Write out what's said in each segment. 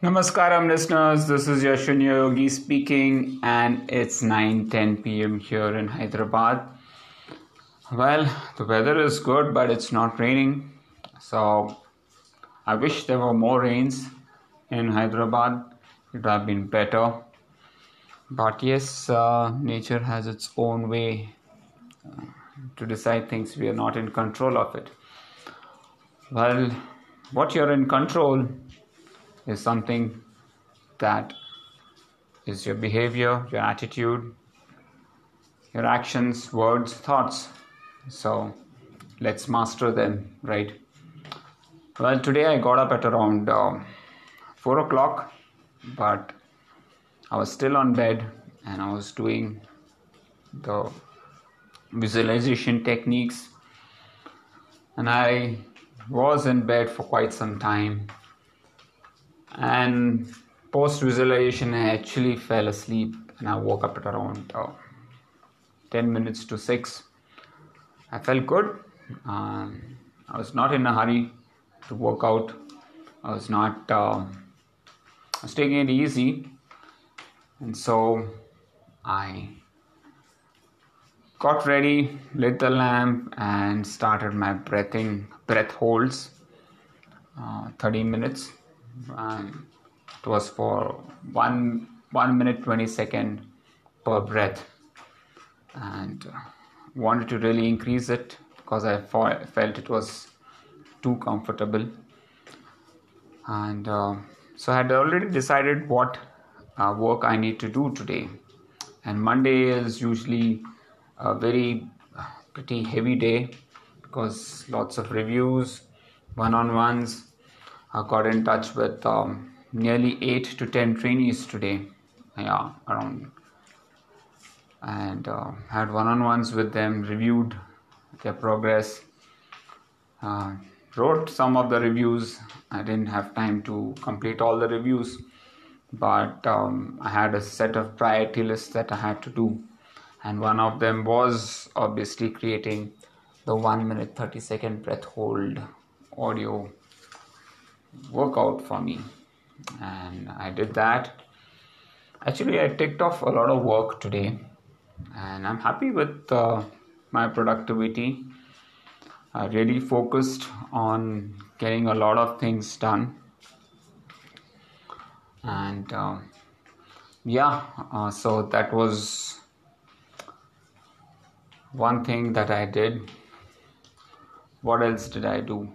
Namaskaram, listeners. This is Yashunya Yogi speaking, and it's 9:10 p.m. here in Hyderabad. Well, the weather is good, but it's not raining. So I wish there were more rains in Hyderabad. It would have been better. But yes, uh, nature has its own way uh, to decide things. We are not in control of it. Well, what you're in control is something that is your behavior, your attitude, your actions, words, thoughts. So let's master them, right? Well, today I got up at around uh, 4 o'clock, but I was still on bed and I was doing the visualization techniques, and I was in bed for quite some time. And post visualization, I actually fell asleep and I woke up at around uh, 10 minutes to 6. I felt good. Um, I was not in a hurry to work out. I was not, uh, I was taking it easy and so I got ready, lit the lamp, and started my breathing breath holds. Uh, 30 minutes. Um, it was for one one minute 20 second per breath, and uh, wanted to really increase it because I felt it was too comfortable. And uh, so I had already decided what uh, work I need to do today. And Monday is usually a very uh, pretty heavy day because lots of reviews, one on ones. I got in touch with um, nearly 8 to 10 trainees today. Yeah, around. And uh, had one on ones with them, reviewed their progress, uh, wrote some of the reviews. I didn't have time to complete all the reviews but um, I had a set of priority lists that I had to do, and one of them was obviously creating the one minute 30 second breath hold audio workout for me, and I did that. Actually, I ticked off a lot of work today, and I'm happy with uh, my productivity. I really focused on getting a lot of things done. And uh, yeah uh, so that was one thing that i did. What else did i do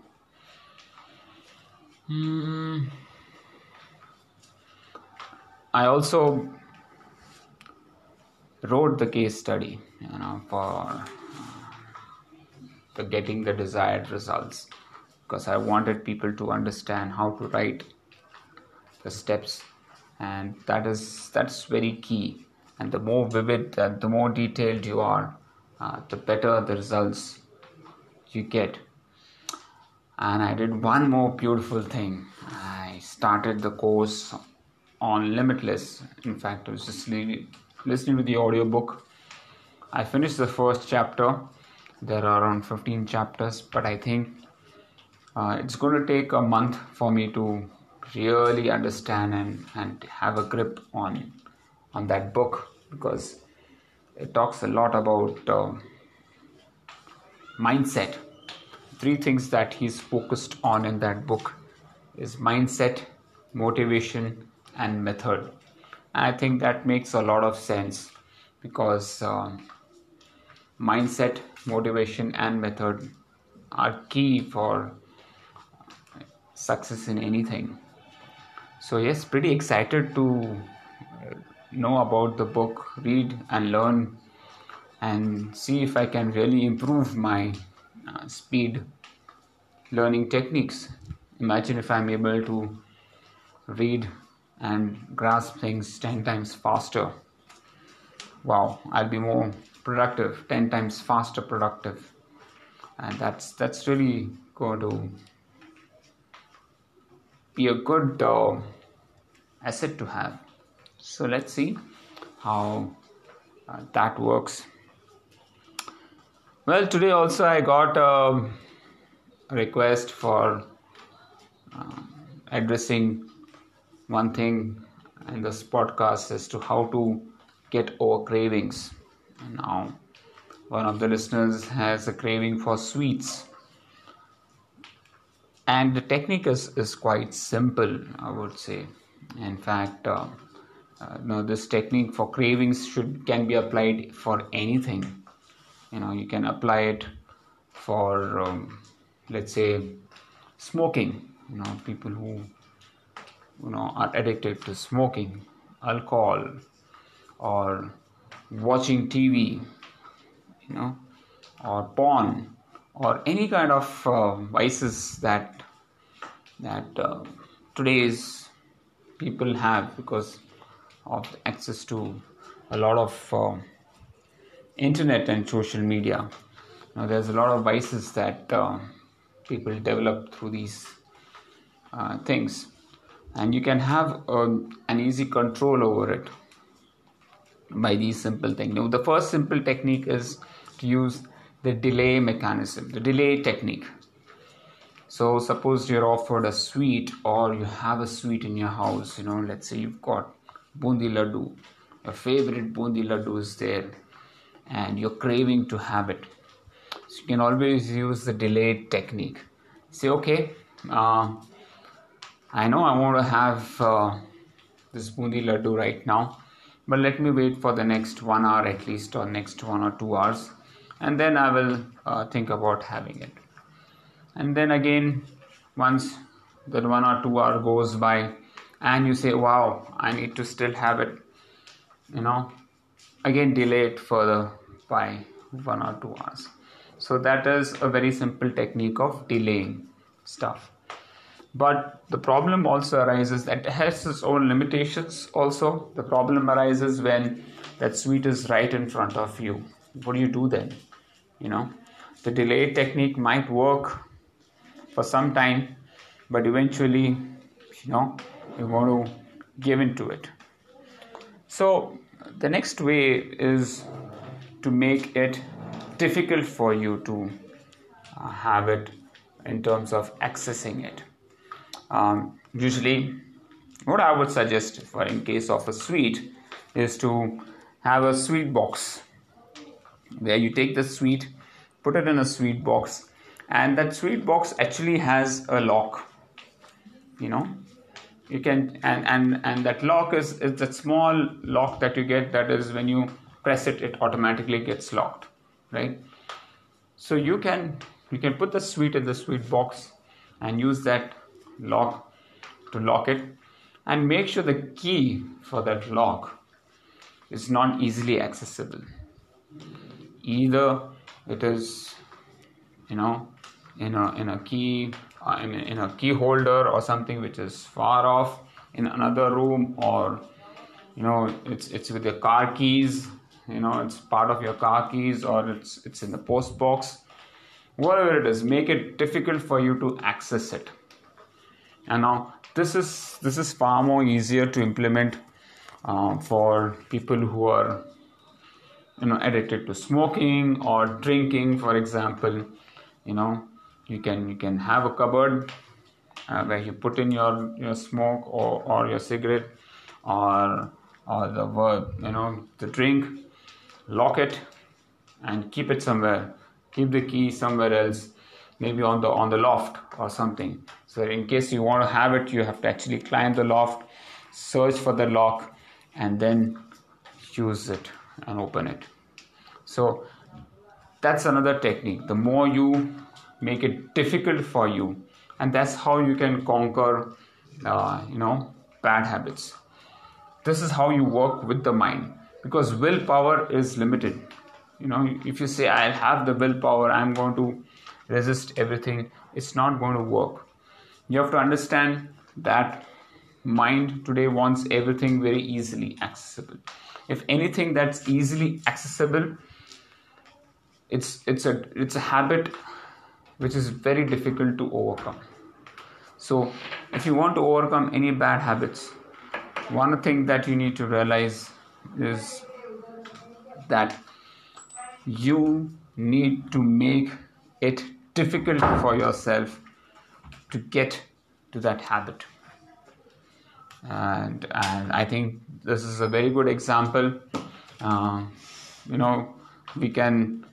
hmm. i also wrote the case study you know for uh, getting the desired results because i wanted people to understand how to write the steps and that is that's very key and the more vivid and the more detailed you are uh, the better the results you get and i did one more beautiful thing. I started the course on limitless. In fact i was just listening to the audiobook. I finished the first chapter. There are around 15 chapters but i think uh, it's going to take a month for me to really understand and, and have a grip on on that book because it talks a lot about uh, mindset three things that he's focused on in that book is mindset motivation and method. And i think that makes a lot of sense because um, mindset motivation and method are key for success in anything. So yes pretty excited to know about the book read and learn and see if i can really improve my uh, speed learning techniques imagine if i'm able to read and grasp things 10 times faster wow i'll be more productive 10 times faster productive and that's that's really going to be a good uh, asset to have. So let's see how uh, that works. Well, today also I got a request for uh, addressing one thing in this podcast as to how to get over cravings. Now, one of the listeners has a craving for sweets. And the technique is, is quite simple, I would say. In fact, uh, uh, no, this technique for cravings should can be applied for anything. You know, you can apply it for, um, let's say, smoking. You know, people who you know are addicted to smoking alcohol or watching tv you know or porn or any kind of uh, vices that that uh, today's people have because of access to a lot of uh, internet and social media now there's a lot of vices that uh, people develop through these uh, things and you can have um, an easy control over it by these simple things. Now, the first simple technique is to use the delay mechanism, the delay technique. So, suppose you're offered a sweet or you have a sweet in your house, you know, let's say you've got bundi laddu, your favorite bundi laddu is there, and you're craving to have it. So, you can always use the delayed technique. Say, okay, uh, I know I want to have uh, this bundi laddu right now, but let me wait for the next one hour at least, or next one or two hours, and then I will uh, think about having it. And then again, once that one or two hour goes by, and you say, "Wow, I need to still have it," you know, again delay it further by one or two hours. So that is a very simple technique of delaying stuff. But the problem also arises that it has its own limitations also. The problem arises when that sweet is right in front of you. What do you do then? You know the delay technique might work for some time but eventually you know you want to give into it. So the next way is to make it difficult for you to uh, have it in terms of accessing it um, usually, what I would suggest for in case of a sweet is to have a sweet box where you take the sweet, put it in a sweet box, and that sweet box actually has a lock. You know, you can and and and that lock is is that small lock that you get that is when you press it, it automatically gets locked, right? So you can you can put the sweet in the sweet box and use that lock to lock it and make sure the key for that lock is not easily accessible either it is you know in a in a key in, a, in a key holder or something which is far off in another room or you know it's it's with your car keys you know it's part of your car keys or it's it's in the post box. Whatever it is make it difficult for you to access it. And now this is this is far more easier to implement uh, for people who are you know addicted to smoking or drinking for example you know you can you can have a cupboard uh, where you put in your your smoke or, or your cigarette or or the you know the drink lock it and keep it somewhere. Keep the key somewhere else maybe on the on the loft or something. So in case you want to have it you have to actually climb the loft search for the lock and then use it and open it. So that's another technique. The more you make it difficult for you. And that's how you can conquer uh, you know bad habits. This is how you work with the mind. Because willpower is limited. You know if you say i have the willpower i'm going to resist everything it's not going to work. You have to understand that mind today wants everything very easily accessible. If anything that's easily accessible it's it's a it's a habit which is very difficult to overcome so if you want to overcome any bad habits one thing that you need to realize is that you need to make it difficult for yourself to get to that habit and and I think this is a very good example. Uh, you know, we can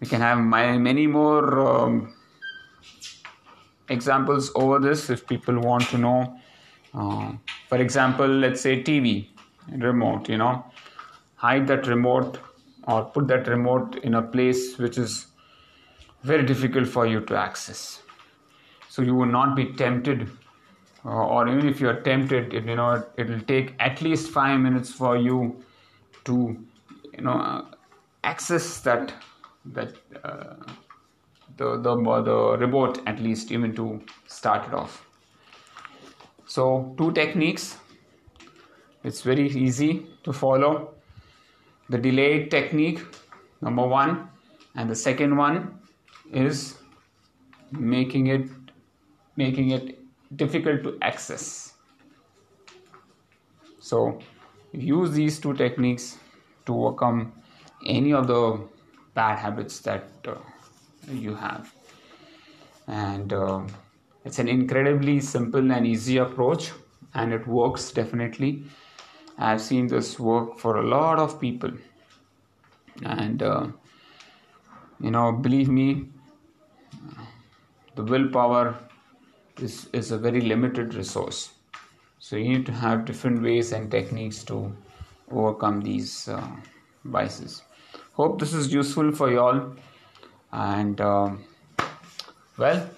we can have my, many more um, examples over this if people want to know. Uh, for example, let's say TV remote. You know, hide that remote or put that remote in a place which is very difficult for you to access. So you will not be tempted uh, or even if you're tempted it, you know it will take at least five minutes for you to you know uh, access that that uh, the, the the remote at least even to start it off. So two techniques. It's very easy to follow. The delayed technique number one and the second one is making it making it difficult to access. So use these two techniques to overcome any of the bad habits that uh, you have. And uh, it's an incredibly simple and easy approach, and it works definitely. I've seen this work for a lot of people, and uh, you know, believe me, the willpower is, is a very limited resource. So you need to have different ways and techniques to overcome these uh, vices. Hope this is useful for you all. And uh, well,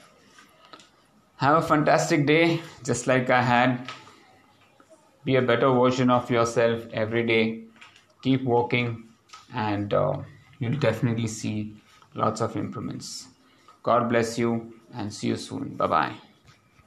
have a fantastic day, just like I had. Be a better version of yourself every day. Keep working, and uh, you'll definitely see lots of improvements. God bless you, and see you soon. Bye bye.